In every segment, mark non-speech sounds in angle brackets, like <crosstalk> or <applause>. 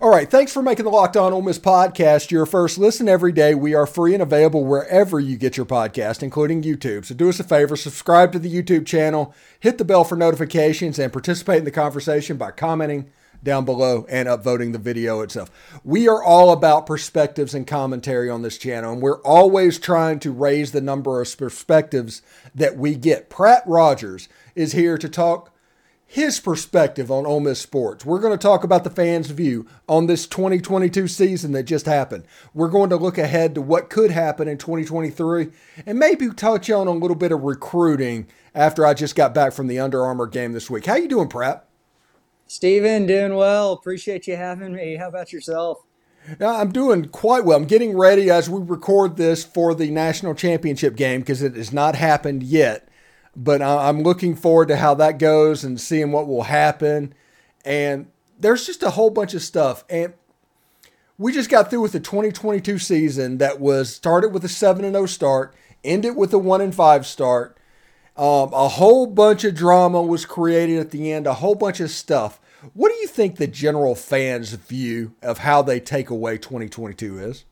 All right, thanks for making the Locked On Ole Miss podcast your first listen every day. We are free and available wherever you get your podcast, including YouTube. So do us a favor, subscribe to the YouTube channel, hit the bell for notifications, and participate in the conversation by commenting down below and upvoting the video itself. We are all about perspectives and commentary on this channel, and we're always trying to raise the number of perspectives that we get. Pratt Rogers is here to talk his perspective on Ole Miss sports. We're going to talk about the fans' view on this 2022 season that just happened. We're going to look ahead to what could happen in 2023 and maybe touch on a little bit of recruiting after I just got back from the Under Armour game this week. How you doing, Pratt? Steven, doing well. Appreciate you having me. How about yourself? I'm doing quite well. I'm getting ready as we record this for the national championship game because it has not happened yet but I'm looking forward to how that goes and seeing what will happen. And there's just a whole bunch of stuff. And we just got through with the 2022 season that was started with a 7 0 start, ended with a 1 5 start. Um, a whole bunch of drama was created at the end, a whole bunch of stuff. What do you think the general fans' view of how they take away 2022 is?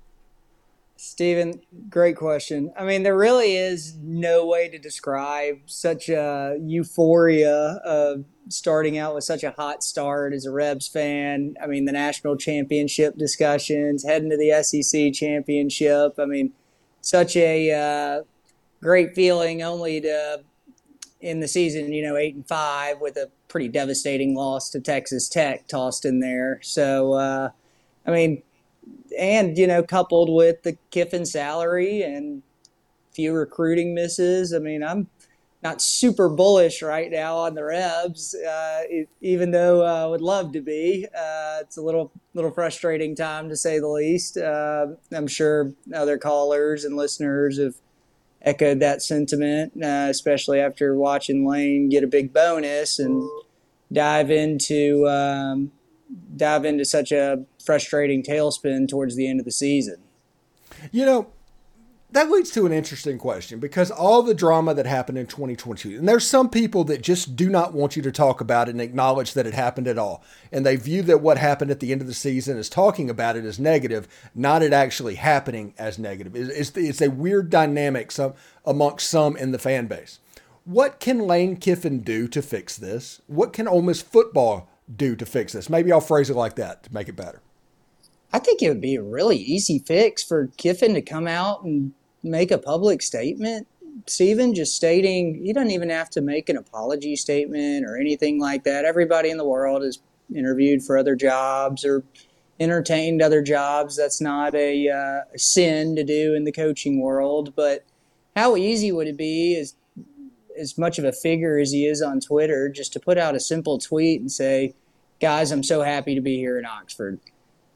Steven, great question. I mean, there really is no way to describe such a euphoria of starting out with such a hot start as a Rebs fan. I mean, the national championship discussions, heading to the SEC championship. I mean, such a uh, great feeling only to in the season, you know, eight and five with a pretty devastating loss to Texas Tech tossed in there. So, uh, I mean, and you know, coupled with the Kiffin salary and few recruiting misses. I mean, I'm not super bullish right now on the Rebs, uh, it, even though I would love to be. Uh, it's a little little frustrating time to say the least. Uh, I'm sure other callers and listeners have echoed that sentiment, uh, especially after watching Lane get a big bonus and dive into um, dive into such a frustrating tailspin towards the end of the season. You know, that leads to an interesting question because all the drama that happened in 2022, and there's some people that just do not want you to talk about it and acknowledge that it happened at all. And they view that what happened at the end of the season as talking about it as negative, not it actually happening as negative. It's, it's a weird dynamic some, amongst some in the fan base. What can Lane Kiffin do to fix this? What can Ole Miss football do to fix this? Maybe I'll phrase it like that to make it better. I think it would be a really easy fix for Kiffin to come out and make a public statement. Steven just stating he doesn't even have to make an apology statement or anything like that. Everybody in the world is interviewed for other jobs or entertained other jobs. That's not a, uh, a sin to do in the coaching world. But how easy would it be, as as much of a figure as he is on Twitter, just to put out a simple tweet and say, "Guys, I'm so happy to be here in Oxford."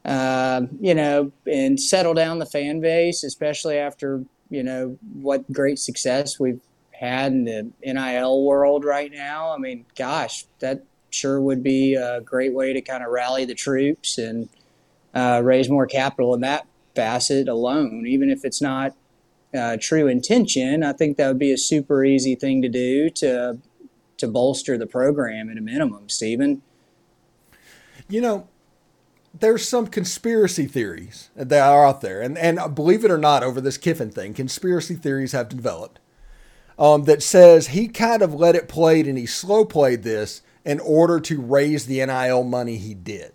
uh, you know, and settle down the fan base, especially after you know what great success we've had in the NIL world right now. I mean, gosh, that sure would be a great way to kind of rally the troops and uh, raise more capital in that facet alone, even if it's not uh, true intention. I think that would be a super easy thing to do to to bolster the program at a minimum, Stephen. You know, there's some conspiracy theories that are out there, and and believe it or not, over this Kiffin thing, conspiracy theories have developed um, that says he kind of let it play and he slow played this in order to raise the NIL money he did,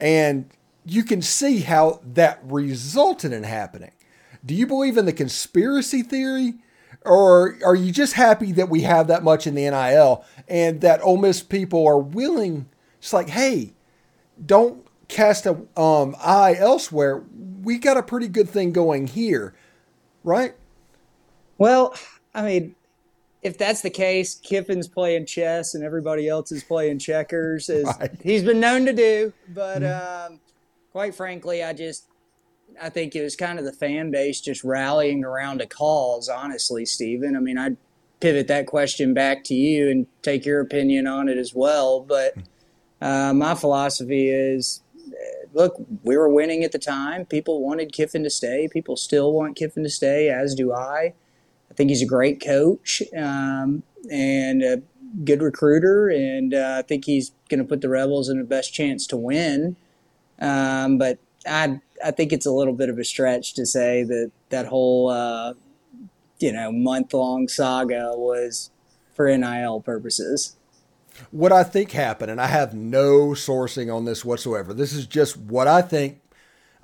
and you can see how that resulted in happening. Do you believe in the conspiracy theory? Or are you just happy that we have that much in the NIL and that Ole Miss people are willing? It's like, hey, don't cast a um, eye elsewhere. We got a pretty good thing going here, right? Well, I mean, if that's the case, Kiffin's playing chess and everybody else is playing checkers, as <laughs> right. he's been known to do. But mm-hmm. um, quite frankly, I just I think it was kind of the fan base just rallying around a cause. Honestly, Stephen. I mean, I'd pivot that question back to you and take your opinion on it as well. But mm. Uh, my philosophy is look, we were winning at the time. People wanted Kiffin to stay. People still want Kiffin to stay, as do I. I think he's a great coach um, and a good recruiter, and uh, I think he's going to put the Rebels in the best chance to win. Um, but I I think it's a little bit of a stretch to say that that whole uh, you know month long saga was for NIL purposes. What I think happened, and I have no sourcing on this whatsoever. This is just what I think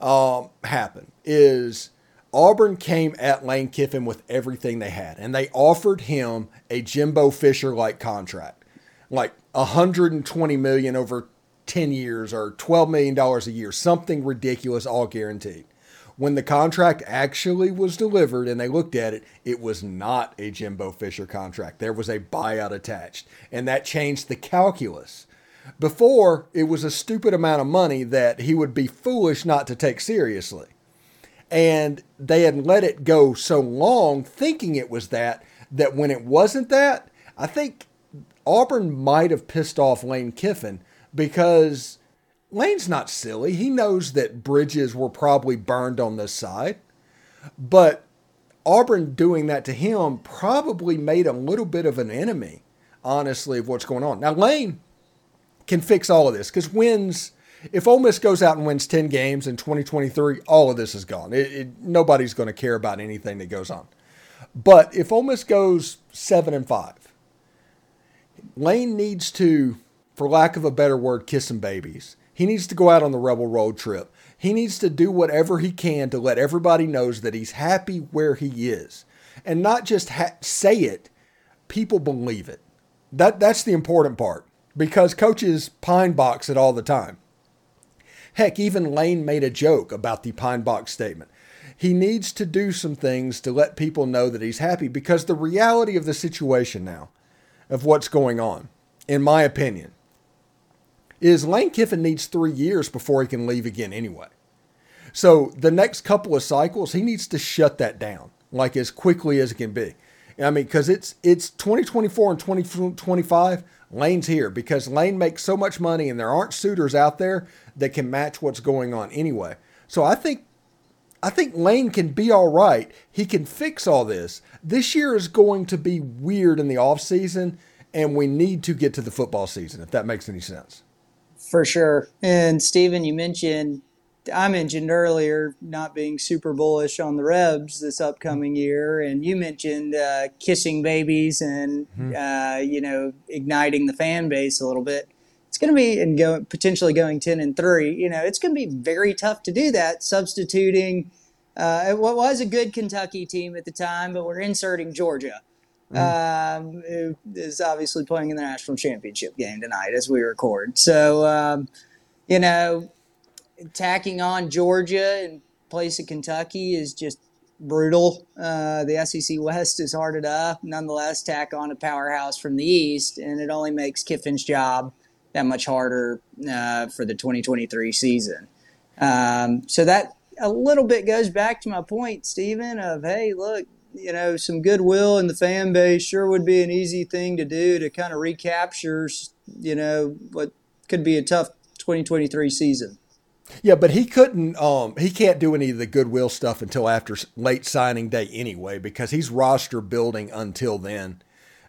um, happened. Is Auburn came at Lane Kiffin with everything they had, and they offered him a Jimbo Fisher like contract, like 120 million over 10 years or 12 million dollars a year, something ridiculous, all guaranteed. When the contract actually was delivered and they looked at it, it was not a Jimbo Fisher contract. There was a buyout attached, and that changed the calculus. Before, it was a stupid amount of money that he would be foolish not to take seriously. And they had let it go so long thinking it was that, that when it wasn't that, I think Auburn might have pissed off Lane Kiffin because Lane's not silly. He knows that bridges were probably burned on this side. But Auburn doing that to him probably made a little bit of an enemy, honestly, of what's going on. Now, Lane can fix all of this because wins if Ole Miss goes out and wins 10 games in 2023, all of this is gone. It, it, nobody's going to care about anything that goes on. But if Ole Miss goes 7 and 5, Lane needs to, for lack of a better word, kissing babies. He needs to go out on the Rebel Road trip. He needs to do whatever he can to let everybody knows that he's happy where he is. And not just ha- say it, people believe it. That, that's the important part because coaches pine box it all the time. Heck, even Lane made a joke about the pine box statement. He needs to do some things to let people know that he's happy because the reality of the situation now, of what's going on, in my opinion, is Lane Kiffin needs three years before he can leave again anyway. So the next couple of cycles, he needs to shut that down like as quickly as it can be. I mean, because it's it's 2024 and 2025. Lane's here because Lane makes so much money, and there aren't suitors out there that can match what's going on anyway. So I think I think Lane can be all right. He can fix all this. This year is going to be weird in the off season, and we need to get to the football season if that makes any sense. For sure. And Stephen, you mentioned I mentioned earlier not being super bullish on the Rebs this upcoming year, and you mentioned uh, kissing babies and mm-hmm. uh, you know igniting the fan base a little bit. It's going to be and go, potentially going ten and three. You know, it's going to be very tough to do that. Substituting uh, what was a good Kentucky team at the time, but we're inserting Georgia. Mm. Um, who is obviously playing in the national championship game tonight as we record. So, um, you know, tacking on Georgia in place of Kentucky is just brutal. Uh, the SEC West is hard enough. Nonetheless, tack on a powerhouse from the East, and it only makes Kiffin's job that much harder uh, for the 2023 season. Um, so that a little bit goes back to my point, Stephen, of hey, look, you know, some goodwill in the fan base sure would be an easy thing to do to kind of recapture, you know, what could be a tough 2023 season. Yeah, but he couldn't. Um, he can't do any of the goodwill stuff until after late signing day anyway, because he's roster building until then.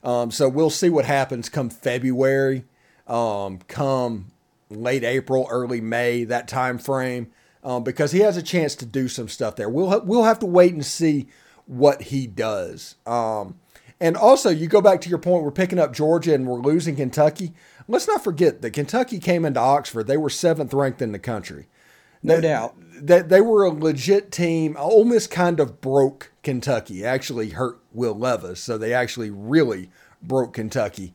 Um, so we'll see what happens come February, um, come late April, early May, that time frame, um, because he has a chance to do some stuff there. We'll ha- we'll have to wait and see what he does. Um, and also, you go back to your point, we're picking up Georgia and we're losing Kentucky. Let's not forget that Kentucky came into Oxford. They were seventh ranked in the country. No they, doubt. That they were a legit team. Ole Miss kind of broke Kentucky. Actually hurt Will Levis, so they actually really broke Kentucky.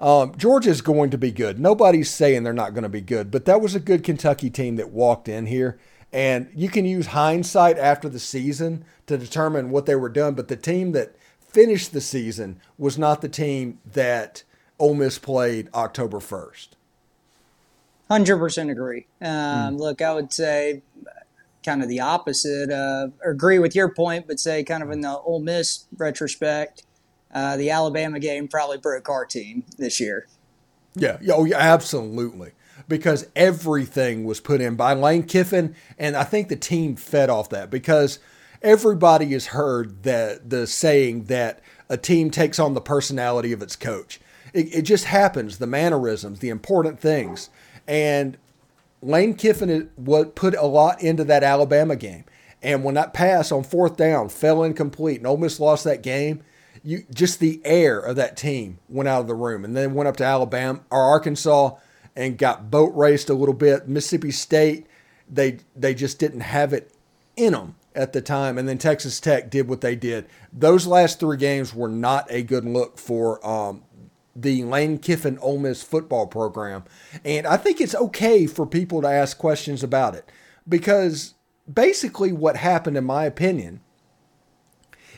Um, Georgia's going to be good. Nobody's saying they're not going to be good, but that was a good Kentucky team that walked in here. And you can use hindsight after the season to determine what they were done. But the team that finished the season was not the team that Ole Miss played October 1st. Hundred percent agree. Um, mm. Look, I would say kind of the opposite. Uh, agree with your point, but say kind of in the Ole Miss retrospect, uh, the Alabama game probably broke our team this year. Yeah, oh yeah, absolutely. Because everything was put in by Lane Kiffin, and I think the team fed off that because everybody has heard that the saying that a team takes on the personality of its coach. It, it just happens, the mannerisms, the important things. And Lane Kiffin put a lot into that Alabama game. And when that pass on fourth down fell incomplete and Ole Miss lost that game, you just the air of that team went out of the room. And then went up to Alabama or Arkansas and got boat raced a little bit. Mississippi State, they they just didn't have it in them at the time. And then Texas Tech did what they did. Those last three games were not a good look for um, the Lane Kiffin Ole Miss football program. And I think it's okay for people to ask questions about it because basically what happened, in my opinion,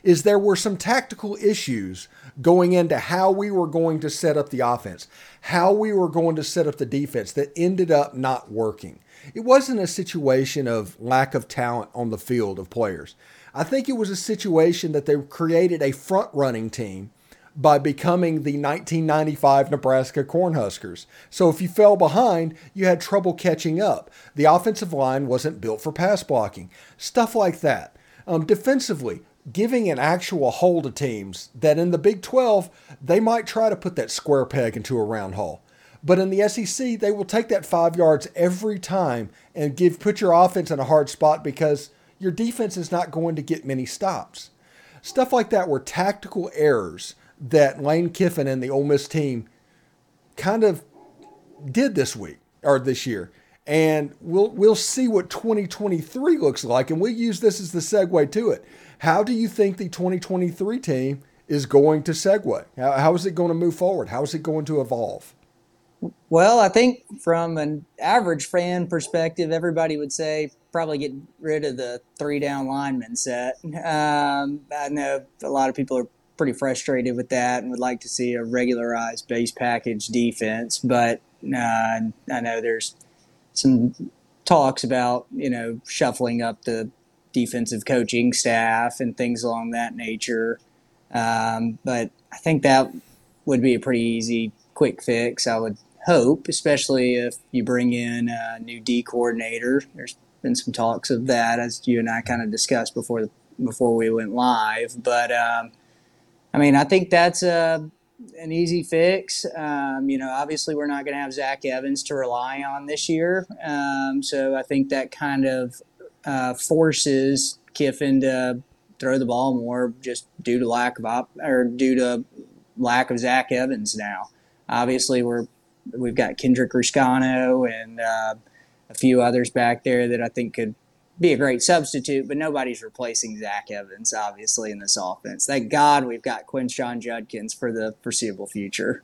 is there were some tactical issues going into how we were going to set up the offense, how we were going to set up the defense that ended up not working. It wasn't a situation of lack of talent on the field of players. I think it was a situation that they created a front running team by becoming the 1995 Nebraska Cornhuskers. So if you fell behind, you had trouble catching up. The offensive line wasn't built for pass blocking. Stuff like that. Um, defensively, giving an actual hole to teams that in the Big 12, they might try to put that square peg into a round hole. But in the SEC, they will take that five yards every time and give put your offense in a hard spot because your defense is not going to get many stops. Stuff like that were tactical errors that Lane Kiffin and the Ole Miss team kind of did this week or this year. And we'll we'll see what 2023 looks like, and we'll use this as the segue to it. How do you think the 2023 team is going to segue? How, how is it going to move forward? How is it going to evolve? Well, I think from an average fan perspective, everybody would say probably get rid of the three down lineman set. Um, I know a lot of people are pretty frustrated with that and would like to see a regularized base package defense. But uh, I know there's some talks about you know shuffling up the defensive coaching staff and things along that nature. Um, but I think that would be a pretty easy, quick fix. I would hope, especially if you bring in a new D coordinator. There's been some talks of that, as you and I kind of discussed before the, before we went live. But um, I mean, I think that's a an easy fix. Um, you know, obviously we're not going to have Zach Evans to rely on this year, um, so I think that kind of uh, forces Kiffin to throw the ball more, just due to lack of op or due to lack of Zach Evans now. Obviously, we're we've got Kendrick Ruscano and uh, a few others back there that I think could be a great substitute, but nobody's replacing Zach Evans, obviously, in this offense. Thank God we've got Quinshon Judkins for the foreseeable future.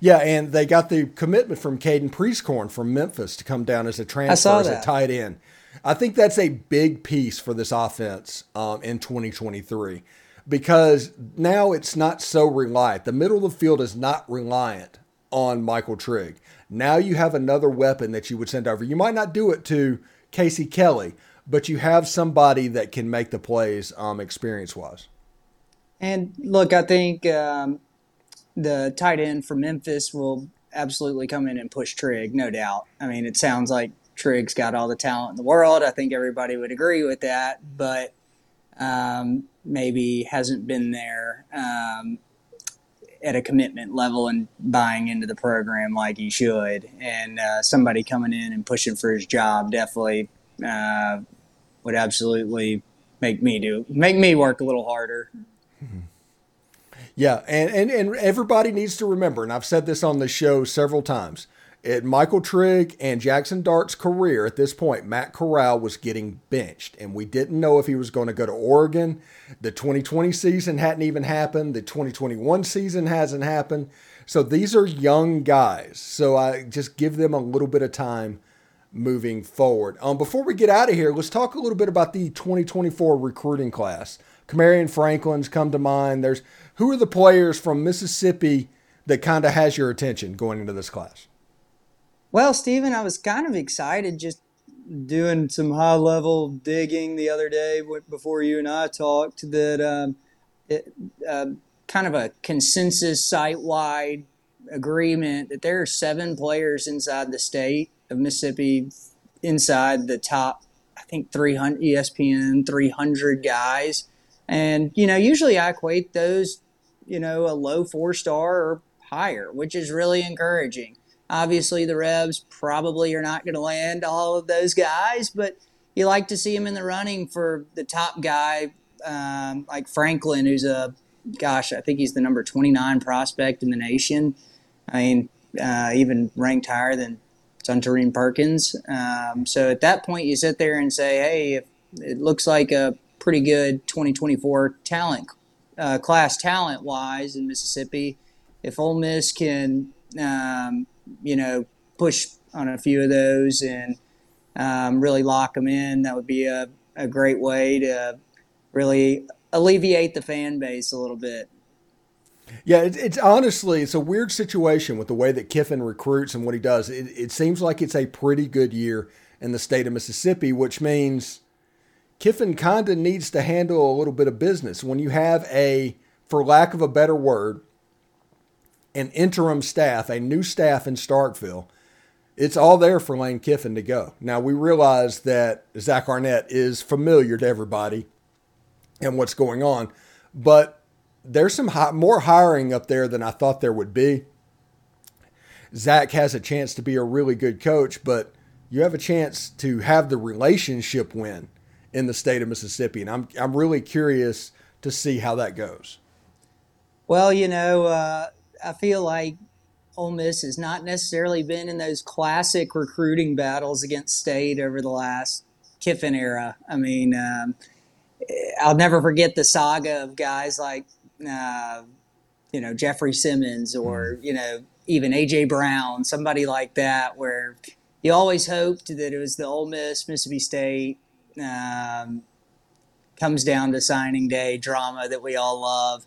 Yeah, and they got the commitment from Caden Prieskorn from Memphis to come down as a transfer as a tight end. I think that's a big piece for this offense um, in 2023 because now it's not so reliant. The middle of the field is not reliant on Michael Trigg. Now you have another weapon that you would send over. You might not do it to Casey Kelly, but you have somebody that can make the plays um, experience wise. And look, I think um, the tight end from Memphis will absolutely come in and push Trigg, no doubt. I mean, it sounds like Trigg's got all the talent in the world. I think everybody would agree with that, but um, maybe hasn't been there um, at a commitment level and buying into the program like he should. And uh, somebody coming in and pushing for his job definitely uh, would absolutely make me do make me work a little harder. Yeah, and, and and everybody needs to remember, and I've said this on the show several times. At Michael Trigg and Jackson Dart's career at this point, Matt Corral was getting benched, and we didn't know if he was going to go to Oregon. The 2020 season hadn't even happened. The 2021 season hasn't happened. So these are young guys. So I just give them a little bit of time moving forward. Um, before we get out of here, let's talk a little bit about the 2024 recruiting class. Kamarion Franklin's come to mind. There's who are the players from Mississippi that kind of has your attention going into this class? Well, Stephen, I was kind of excited just doing some high level digging the other day before you and I talked that um, it, uh, kind of a consensus site wide agreement that there are seven players inside the state of Mississippi inside the top, I think 300 ESPN 300 guys. And, you know, usually I equate those, you know, a low four star or higher, which is really encouraging. Obviously, the Rebs probably are not going to land all of those guys, but you like to see him in the running for the top guy, um, like Franklin, who's a gosh, I think he's the number 29 prospect in the nation. I mean, uh, even ranked higher than Suntarine Perkins. Um, so at that point, you sit there and say, hey, if it looks like a pretty good 2024 talent uh, class, talent wise in Mississippi. If Ole Miss can, um, you know, push on a few of those and um, really lock them in, that would be a, a great way to really alleviate the fan base a little bit. Yeah, it, it's honestly it's a weird situation with the way that Kiffin recruits and what he does. It, it seems like it's a pretty good year in the state of Mississippi, which means Kiffin kind of needs to handle a little bit of business. When you have a, for lack of a better word, an interim staff, a new staff in Starkville, it's all there for Lane Kiffin to go. Now we realize that Zach Arnett is familiar to everybody and what's going on, but there's some high, more hiring up there than I thought there would be. Zach has a chance to be a really good coach, but you have a chance to have the relationship win in the state of Mississippi, and I'm I'm really curious to see how that goes. Well, you know, uh, I feel like Ole Miss has not necessarily been in those classic recruiting battles against State over the last Kiffin era. I mean, um, I'll never forget the saga of guys like uh, you know Jeffrey Simmons or mm. you know even AJ Brown, somebody like that, where you always hoped that it was the Ole Miss Mississippi State um, comes down to signing day drama that we all love,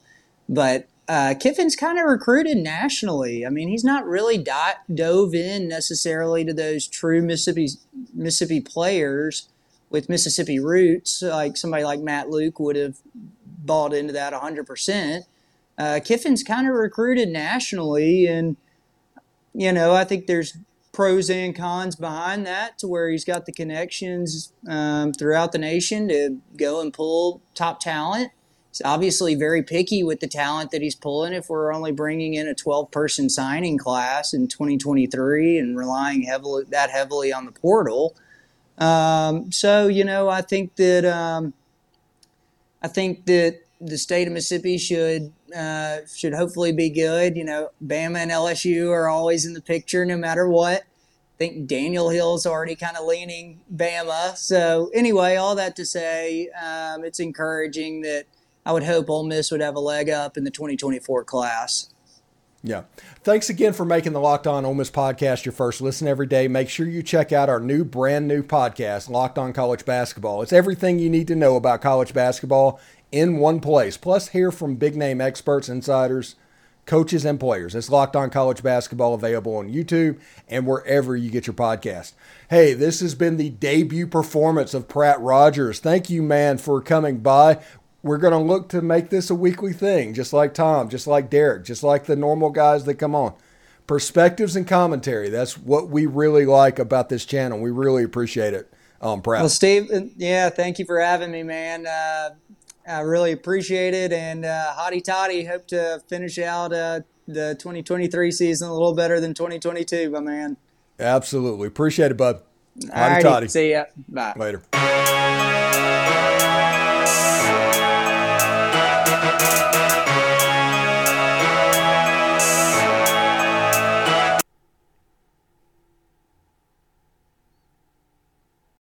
but. Uh, Kiffin's kind of recruited nationally. I mean, he's not really dove in necessarily to those true Mississippi Mississippi players with Mississippi roots, like somebody like Matt Luke would have bought into that 100%. Uh, Kiffin's kind of recruited nationally, and you know I think there's pros and cons behind that to where he's got the connections um, throughout the nation to go and pull top talent. He's obviously very picky with the talent that he's pulling. If we're only bringing in a 12 person signing class in 2023 and relying heavily that heavily on the portal, um, so you know I think that. Um, I think that the state of Mississippi should uh, should hopefully be good. You know, Bama and LSU are always in the picture no matter what. I think Daniel Hill's already kind of leaning Bama. So anyway, all that to say, um, it's encouraging that I would hope Ole Miss would have a leg up in the 2024 class. Yeah. Thanks again for making the Locked On Ole Miss podcast your first listen every day. Make sure you check out our new, brand new podcast, Locked On College Basketball. It's everything you need to know about college basketball in one place. Plus, hear from big name experts, insiders, coaches, and players. It's Locked On College Basketball available on YouTube and wherever you get your podcast. Hey, this has been the debut performance of Pratt Rogers. Thank you, man, for coming by we're going to look to make this a weekly thing, just like Tom, just like Derek, just like the normal guys that come on. Perspectives and commentary. That's what we really like about this channel. We really appreciate it. Um, Pratt. Well, Steve, yeah, thank you for having me, man. Uh, I really appreciate it. And uh, hotty toddy, hope to finish out uh, the 2023 season a little better than 2022, my man. Absolutely. Appreciate it, bud. Hotty toddy. See ya. Bye. Later.